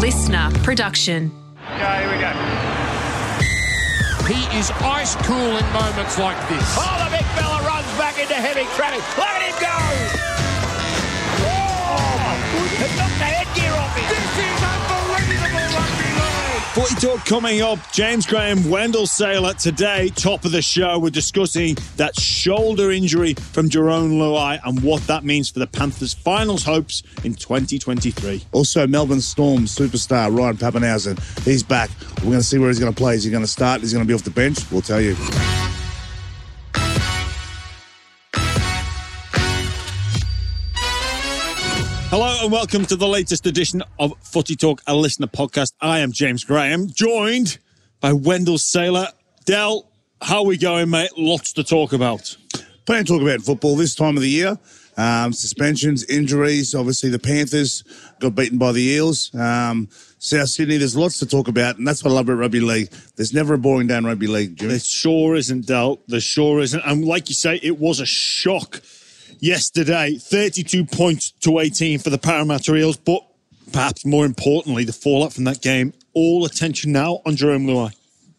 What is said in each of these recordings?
listener production. Okay, here we go. He is ice cool in moments like this. Oh, the big fella runs back into heavy traffic. Look at him go! Footy Talk coming up. James Graham, Wendell Sailor today, top of the show. We're discussing that shoulder injury from Jerome Luai and what that means for the Panthers' finals hopes in 2023. Also, Melbourne Storm superstar Ryan Papenhuyzen. He's back. We're going to see where he's going to play. Is he going to start? Is he going to be off the bench? We'll tell you. Hello and welcome to the latest edition of Footy Talk, a listener podcast. I am James Graham, joined by Wendell Sailor. Dell, how are we going, mate? Lots to talk about. Plenty to talk about football this time of the year. Um, suspensions, injuries. Obviously, the Panthers got beaten by the Eels. Um, South Sydney, there's lots to talk about, and that's what I love about rugby league. There's never a boring down rugby league, Jimmy. There sure isn't, Del. There sure isn't. And like you say, it was a shock yesterday 32 points to 18 for the Parramatta Eels. But perhaps more importantly, the fallout from that game. All attention now on Jerome Luai.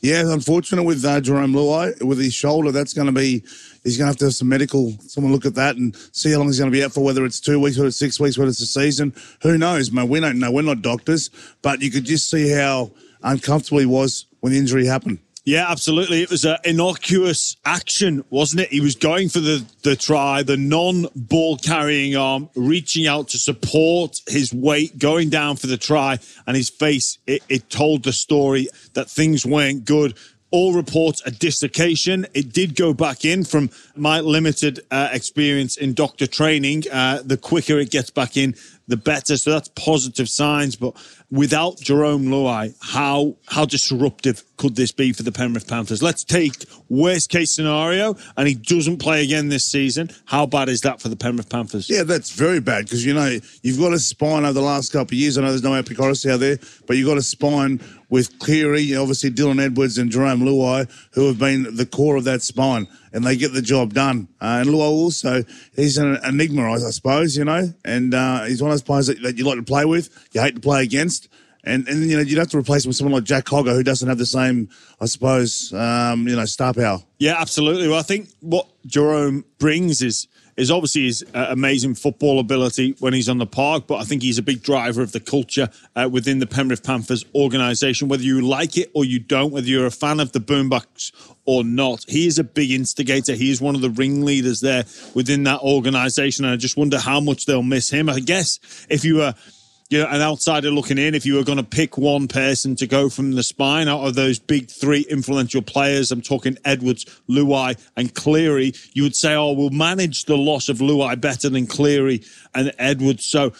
Yeah, unfortunate with uh, Jerome Luai with his shoulder. That's going to be he's going to have to have some medical. Someone look at that and see how long he's going to be out for. Whether it's two weeks, whether it's six weeks, whether it's a season. Who knows, man? We don't know. We're not doctors, but you could just see how uncomfortable he was when the injury happened. Yeah, absolutely. It was an innocuous action, wasn't it? He was going for the, the try, the non ball carrying arm, reaching out to support his weight, going down for the try, and his face, it, it told the story that things weren't good. All reports a dislocation. It did go back in from my limited uh, experience in doctor training. Uh, the quicker it gets back in, the better. So that's positive signs. But without Jerome Luai, how how disruptive could this be for the Penrith Panthers? Let's take worst case scenario, and he doesn't play again this season. How bad is that for the Penrith Panthers? Yeah, that's very bad because you know you've got a spine over the last couple of years. I know there's no Epicorus out there, but you've got a spine with Cleary, obviously Dylan Edwards and Jerome Luai, who have been the core of that spine, and they get the job done. Uh, and Luai also, he's an enigma, I suppose, you know, and uh, he's one of those players that, that you like to play with, you hate to play against. And, and you know, you'd have to replace him with someone like Jack Cogger, who doesn't have the same, I suppose, um, you know, star power. Yeah, absolutely. Well, I think what Jerome brings is is obviously his uh, amazing football ability when he's on the park, but I think he's a big driver of the culture uh, within the Penrith Panthers organisation. Whether you like it or you don't, whether you're a fan of the Boombox or not, he is a big instigator. He is one of the ringleaders there within that organisation, and I just wonder how much they'll miss him. I guess if you were you know, an outsider looking in, if you were going to pick one person to go from the spine out of those big three influential players, I'm talking Edwards, Luai, and Cleary, you would say, oh, we'll manage the loss of Luai better than Cleary and Edwards. So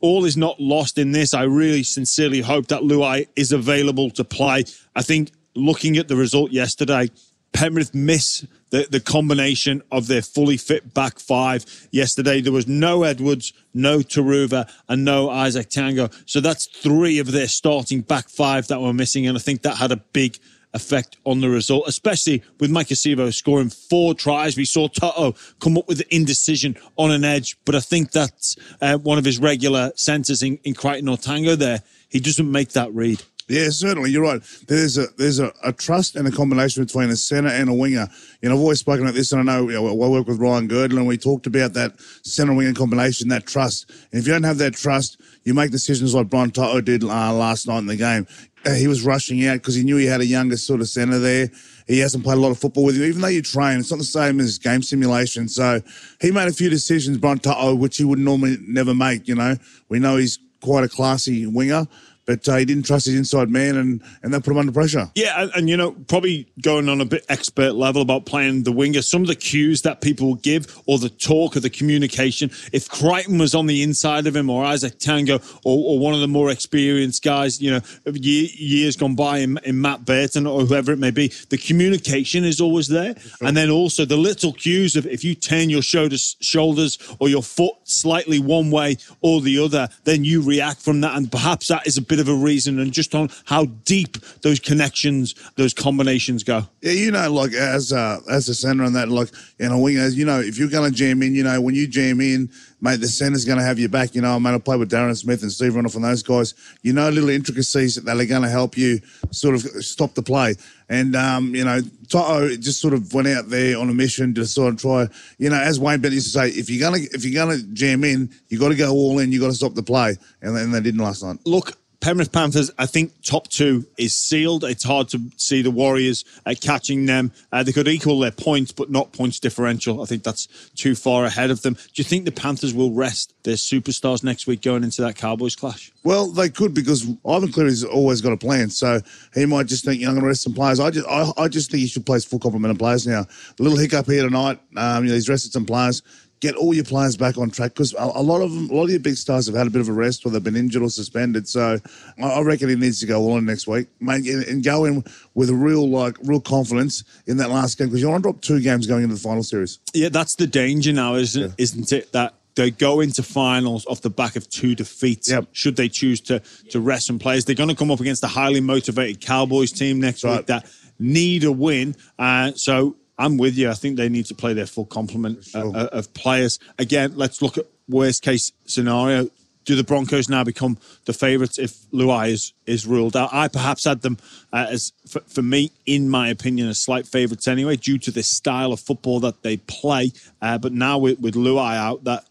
all is not lost in this. I really sincerely hope that Luai is available to play. I think looking at the result yesterday, Penrith miss the, the combination of their fully fit back five yesterday. There was no Edwards, no Turuva, and no Izack Tago. So that's three of their starting back five that were missing. And I think that had a big effect on the result, especially with Maika Sivo scoring four tries. We saw To'o come up with the indecision on an edge, but I think that's uh, one of his regular centres in, in Crichton or Tago there. He doesn't make that read. Yeah, certainly. You're right. There's a there's a, a trust and a combination between a centre and a winger. You know, I've always spoken about this, and I know you know, I work with Ryan Girdler, and we talked about that centre winger combination, that trust. And if you don't have that trust, you make decisions like Brian To'o did uh, last night in the game. Uh, he was rushing out because he knew he had a younger sort of centre there. He hasn't played a lot of football with you, even though you train. It's not the same as game simulation. So he made a few decisions, Brian To'o, which he would normally never make. You know, we know he's quite a classy winger but uh, he didn't trust his inside man, and, and that put him under pressure. Yeah, and, and, you know, probably going on a bit expert level about playing the winger, some of the cues that people give, or the talk, or the communication. If Crichton was on the inside of him, or Izack Tago, or, or one of the more experienced guys, you know, year, years gone by in, in, Matt Burton, or whoever it may be, the communication is always there. Sure. And then also the little cues of if you turn your shoulders, shoulders or your foot slightly one way or the other, then you react from that. And perhaps that is a bit of a reason and just on how deep those connections, those combinations go. Yeah, you know, like as a, as a centre on that, like in a wing, as you know, if you're going to jam in, you know, when you jam in, mate, the center's going to have your back. You know, I mean, I play with Darren Smith and Steve Renouf and those guys. You know, little intricacies that are going to help you sort of stop the play. And, um, you know, To'o just sort of went out there on a mission to sort of try, you know, as Wayne Bennett used to say, if you're going to, if you're going to jam in, you got to go all in, you got to stop the play. And, and they didn't last night. Look, Penrith Panthers, I think top two is sealed. It's hard to see the Warriors uh, catching them. Uh, they could equal their points, but not points differential. I think that's too far ahead of them. Do you think the Panthers will rest their superstars next week going into that Cowboys clash? Well, they could because Ivan Cleary's always got a plan. So he might just think, know, I'm going to rest some players. I just, I, I just think he should play full complement of players now. A little hiccup here tonight. Um, you know, he's rested some players get all your players back on track because a, lot of them, a lot of your big stars have had a bit of a rest or they've been injured or suspended. So I reckon he needs to go all in next week, mate, and go in with a real like real confidence in that last game because you want to drop two games going into the final series. Yeah, that's the danger now, isn't yeah. isn't it? That they go into finals off the back of two defeats. Yep. Should they choose to to rest some players, they're going to come up against a highly motivated Cowboys team next right. week that need a win. Uh, so I'm with you. I think they need to play their full complement uh, sure. uh, of players. Again, let's look at worst case scenario. Do the Broncos now become the favourites if Luai is, is ruled out? I perhaps had them uh, as, for, for, me, in my opinion, as slight favourites anyway, due to the style of football that they play. Uh, but now with, with Luai out, that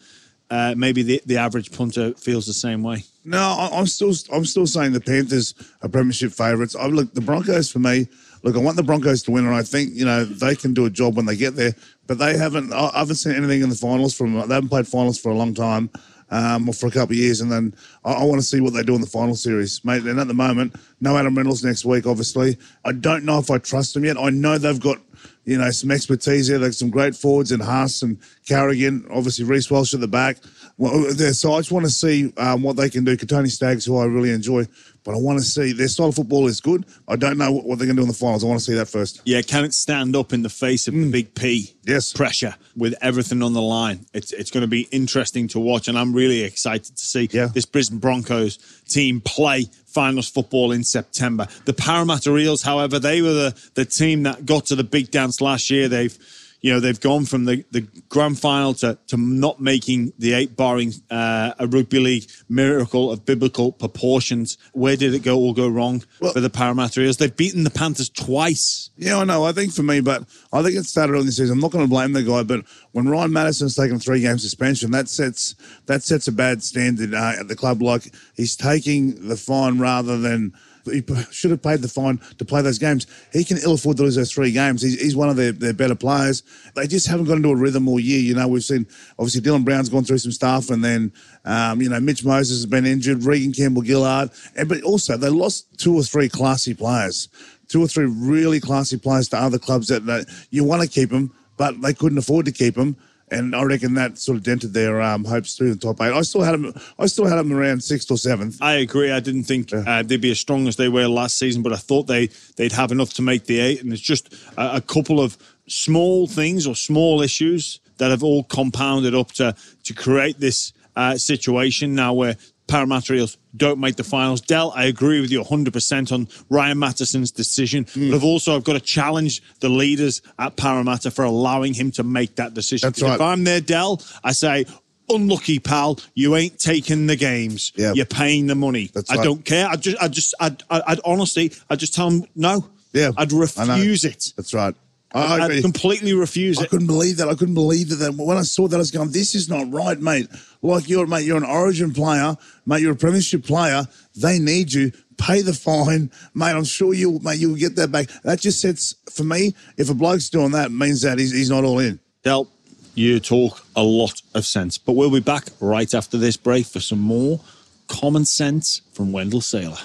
uh, maybe the, the average punter feels the same way. No, I'm still I'm still saying the Panthers are premiership favourites. I look the Broncos for me look, I want the Broncos to win, and I think you know they can do a job when they get there. But they haven't. I haven't seen anything in the finals from. They haven't played finals for a long time, um, or for a couple of years, and then I, I want to see what they do in the final series, mate. And at the moment, no Adam Reynolds next week. Obviously, I don't know if I trust them yet. I know they've got you know some expertise there. There's some great forwards in Haas and Carrigan. Obviously, Reece Walsh at the back. Well, so I just want to see um, what they can do. Kotoni Staggs, who I really enjoy, but I want to see their style of football is good. I don't know what they're going to do in the finals. I want to see that first. Yeah, can it stand up in the face of mm. the big P? Yes, pressure with everything on the line. It's it's going to be interesting to watch, and I'm really excited to see yeah. this Brisbane Broncos team play finals football in September. The Parramatta Eels, however, they were the the team that got to the big dance last year. They've you know, they've gone from the, the grand final to, to not making the eight, barring uh, a rugby league miracle of biblical proportions. Where did it go all go wrong well, for the Parramatta? They've beaten the Panthers twice. Yeah, I know. I think for me, but I think it started early this season. I'm not going to blame the guy, but when Ryan Matterson's taken three game suspension, that sets that sets a bad standard uh, at the club. Like he's taking the fine rather than he should have paid the fine to play those games. He can ill afford to lose those three games. He's, he's one of their, their better players. They just haven't got into a rhythm all year. You know, we've seen obviously Dylan Brown's gone through some stuff, and then um, you know Mitch Moses has been injured, Reagan Campbell Gillard, and but also they lost two or three classy players, two or three really classy players to other clubs that, that you want to keep them, but they couldn't afford to keep them and I reckon that sort of dented their um, hopes through the top eight. I still had them. I still had them around sixth or seventh. I agree. I didn't think yeah. uh, they'd be as strong as they were last season, but I thought they they'd have enough to make the eight. And it's just a, a couple of small things or small issues that have all compounded up to to create this uh, situation now where Parramatta Eels don't make the finals. Dell, I agree with you 100% on Ryan Matterson's decision, mm. but I've also I've got to challenge the leaders at Parramatta for allowing him to make that decision. That's right. If I'm there, Dell, I say, unlucky pal you ain't taking the games yeah. you're paying the money That's i right. don't care i just i just I'd, I'd honestly i'd just tell him no yeah i'd refuse it that's right I, I completely refuse it. I couldn't believe that. I couldn't believe that. When I saw that, I was going, "This is not right, mate. Like you're, mate. You're an Origin player, mate. You're a Premiership player. They need you. Pay the fine, mate. I'm sure you, mate. You'll get that back. That just sets for me. If a bloke's doing that, means that he's, he's not all in. Del, you talk a lot of sense, but we'll be back right after this break for some more common sense from Wendell Sailor.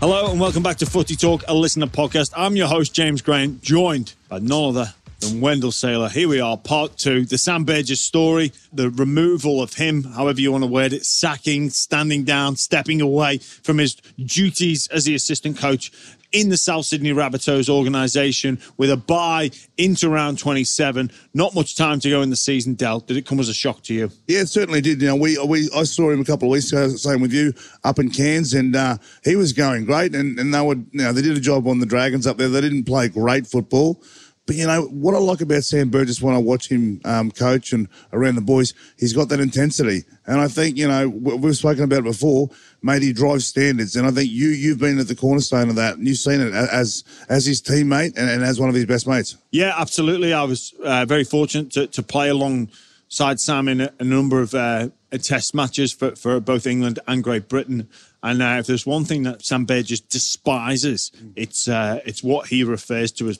Hello and welcome back to Footy Talk, a listener podcast. I'm your host, James Graham, joined by none other than Wendell Sailor. Here we are, part two. The Sam story, the removal of him, however you want to word it, sacking, standing down, stepping away from his duties as the assistant coach in the South Sydney Rabbitohs organisation with a bye into round 27. Not much time to go in the season, Del. Did it come as a shock to you? Yeah, it certainly did. You know, we, we I saw him a couple of weeks ago, same with you, up in Cairns, and uh, he was going great. And, and they would, you know, they did a job on the Dragons up there. They didn't play great football. But you know what I like about Sam Burgess when I watch him um, coach and around the boys, he's got that intensity, and I think you know we've spoken about it before. Mate, he drives standards, and I think you you've been at the cornerstone of that, and you've seen it as as his teammate and, and as one of his best mates. Yeah, absolutely. I was uh, very fortunate to, to play alongside Sam in a, a number of uh, test matches for, for both England and Great Britain. And uh, if there's one thing that Sam Burgess despises, it's uh, it's what he refers to as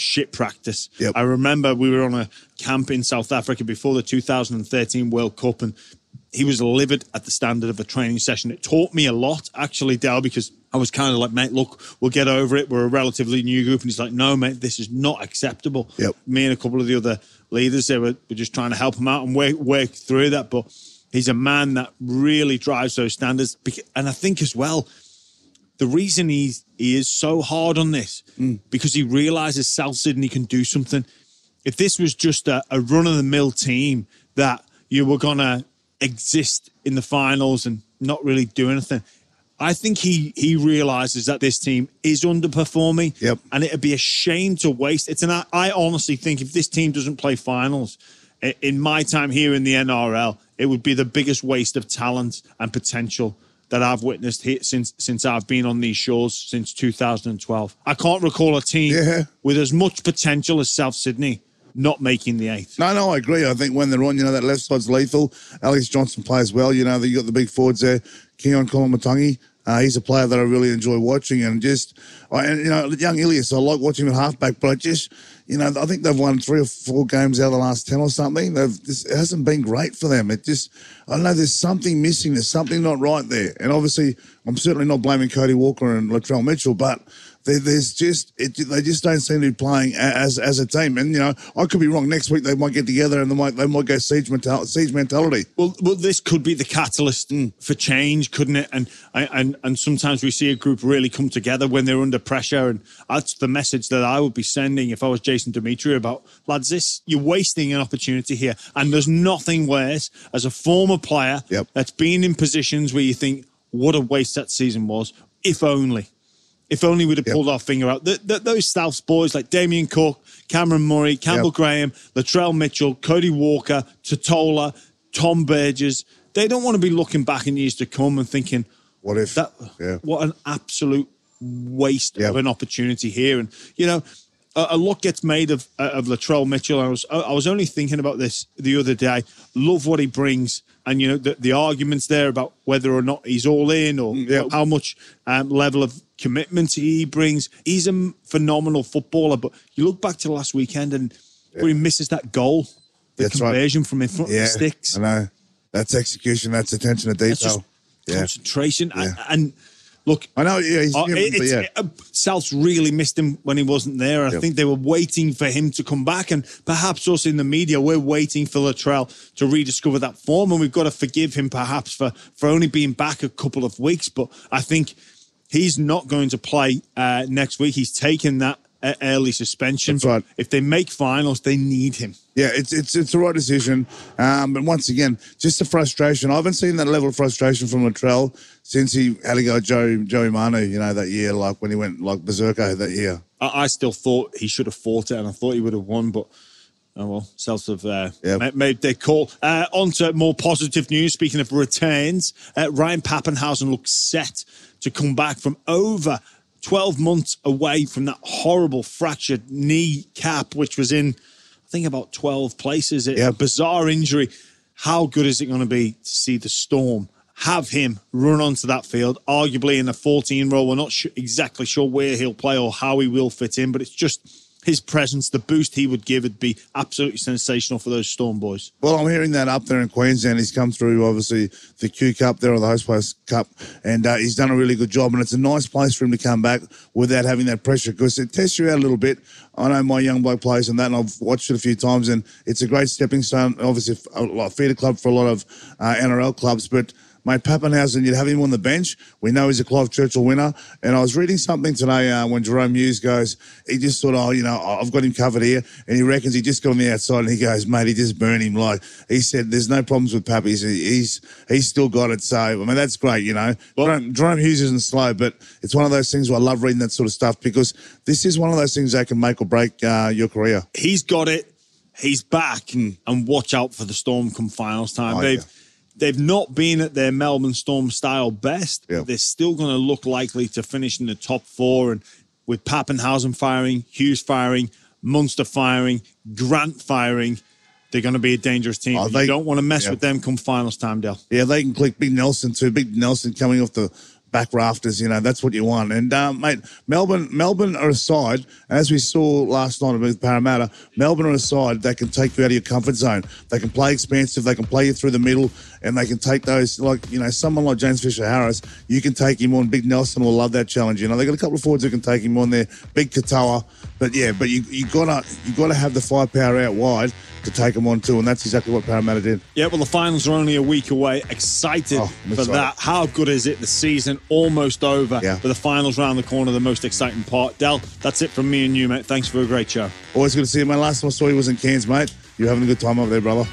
shit practice. Yep. I remember we were on a camp in South Africa before the 2013 World Cup, and he was livid at the standard of a training session. It taught me a lot, actually, Dale, because I was kind of like, mate, look, we'll get over it. We're a relatively new group. And he's like, no, mate, this is not acceptable. Yep. Me and a couple of the other leaders, they were, were just trying to help him out and work, work through that. But he's a man that really drives those standards. And I think as well, the reason he's he is so hard on this Mm. because he realizes South Sydney can do something. If this was just a, a run of the mill team that you were gonna exist in the finals and not really do anything, I think he he realizes that this team is underperforming. Yep. And it'd be a shame to waste. It's an I honestly think if this team doesn't play finals in my time here in the NRL, it would be the biggest waste of talent and potential that I've witnessed here since since I've been on these shows since 2012. I can't recall a team Yeah. with as much potential as South Sydney not making the eighth. No, no, I agree. I think when they're on, you know, that left side's lethal. Alex Johnson plays well. You know, you got the big forwards there. Keaon Koloamatangi. Uh, he's a player that I really enjoy watching, and just, I, and you know, young Ilias. I like watching him at halfback, but I just, you know, I think they've won three or four games out of the last ten or something. They've hasn't been great for them. It just, I know. There's something missing. There's something not right there. And obviously, I'm certainly not blaming Cody Walker and Latrell Mitchell, but there, there's just it, they just don't seem to be playing as as a team. And you know, I could be wrong. Next week they might get together and they might they might go siege mentality. Siege mentality. Well, well, this could be the catalyst hmm. for change, couldn't it? And and and sometimes we see a group really come together when they're under pressure, and that's the message that I would be sending if I was Jason Demetriou about lads. This you're wasting an opportunity here, and there's nothing worse as a former player Yep. that's been in positions where you think what a waste that season was. If only. If only we'd have Yep. pulled our finger out. The, the, those Souths boys like Damien Cook, Cameron Murray, Campbell Yep. Graham, Latrell Mitchell, Cody Walker, Tatola, Tom Burgess, they don't want to be looking back in years to come and thinking, What if? that Yeah. what an absolute waste Yep. of an opportunity here. And you know, a, a lot gets made of uh, of Latrell Mitchell. I was I was only thinking about this the other day. Love what he brings, and you know the, the arguments there about whether or not he's all in or yeah. how much um, level of commitment he brings. He's a phenomenal footballer, but you look back to last weekend and where he misses that goal, the That's right. conversion from in front yeah, of the sticks I know. That's execution. That's attention to detail. that's just yeah. concentration. And, and look, I know. Yeah, he's uh, human, it- but yeah. uh, Souths really missed him when he wasn't there. I Yep. think they were waiting for him to come back, and perhaps us in the media, we're waiting for Latrell to rediscover that form, and we've got to forgive him perhaps for for only being back a couple of weeks. But I think he's not going to play uh, next week. He's taken that early suspension. That's right. If they make finals, they need him. Yeah, it's it's it's the right decision. Um, but once again, just the frustration. I haven't seen that level of frustration from Latrell since he had to go with Joey Joey Manu, you know, that year, like when he went like berserker that year. I, I still thought he should have fought it, and I thought he would have won, but. Oh well, Celts have uh, ma- made their call. Uh, on to more positive news. Speaking of returns, uh, Ryan Papenhuyzen looks set to come back from over 12 months away from that horrible fractured knee cap, which was in, I think, about 12 places. It, Yeah. A bizarre injury. How good is it going to be to see the Storm have him run onto that field, arguably in a 14 role? We're not exactly sure where he'll play or how he will fit in, but it's just his presence, the boost he would give would be absolutely sensational for those Storm boys. Well, I'm hearing that up there in Queensland. He's come through, obviously, the Q Cup there, or the Hostplus Cup, and uh, he's done a really good job. And it's a nice place for him to come back without having that pressure because it tests you out a little bit. I know my young bloke plays on that, and I've watched it a few times, and it's a great stepping stone. Obviously, a feeder club for a lot of uh, NRL clubs, but mate, Papenhuyzen, you'd have him on the bench. We know he's a Clive Churchill winner. And I was reading something today uh, when Jahrome Hughes goes, he just thought, oh, you know, I've got him covered here. And he reckons he just got on the outside and he goes, mate, he just burned him. Like he said, there's no problems with Pappy. He's, he's, he's still got it. So, I mean, that's great, you know. Well, Jahrome, Jahrome Hughes isn't slow, but it's one of those things where I love reading that sort of stuff because this is one of those things that can make or break uh, your career. He's got it. He's back, mm. and watch out for the Storm come finals time. Oh, They've yeah They've not been at their Melbourne Storm style best. Yep. They're still going to look likely to finish in the top four. And with Papenhuyzen firing, Hughes firing, Munster firing, Grant firing, they're going to be a dangerous team. Oh, they, you don't want to mess yeah. with them come finals time, Dell. Yeah, they can click Big Nelson too. Big Nelson coming off the back rafters. You know, that's what you want. And uh, mate, Melbourne, Melbourne are a side, as we saw last night with Parramatta. Melbourne are a side that can take you out of your comfort zone. They can play expansive. They can play you through the middle, and they can take those like you know someone like James Fisher Harris. You can take him on. Big Nelson will love that challenge. You know, they've got a couple of forwards who can take him on there. Big Katoa, but yeah, but you you gotta you gotta have the firepower out wide to take them on too, and that's exactly what Parramatta did. Yeah, well, the finals are only a week away. Excited oh, for excited. that. How good is it? The season almost over, yeah. but the finals round the corner, the most exciting part. Dell, that's it from me and you, mate. Thanks for a great show. Always good to see you. My last time I saw you was in Cairns, mate. You're having a good time over there, brother.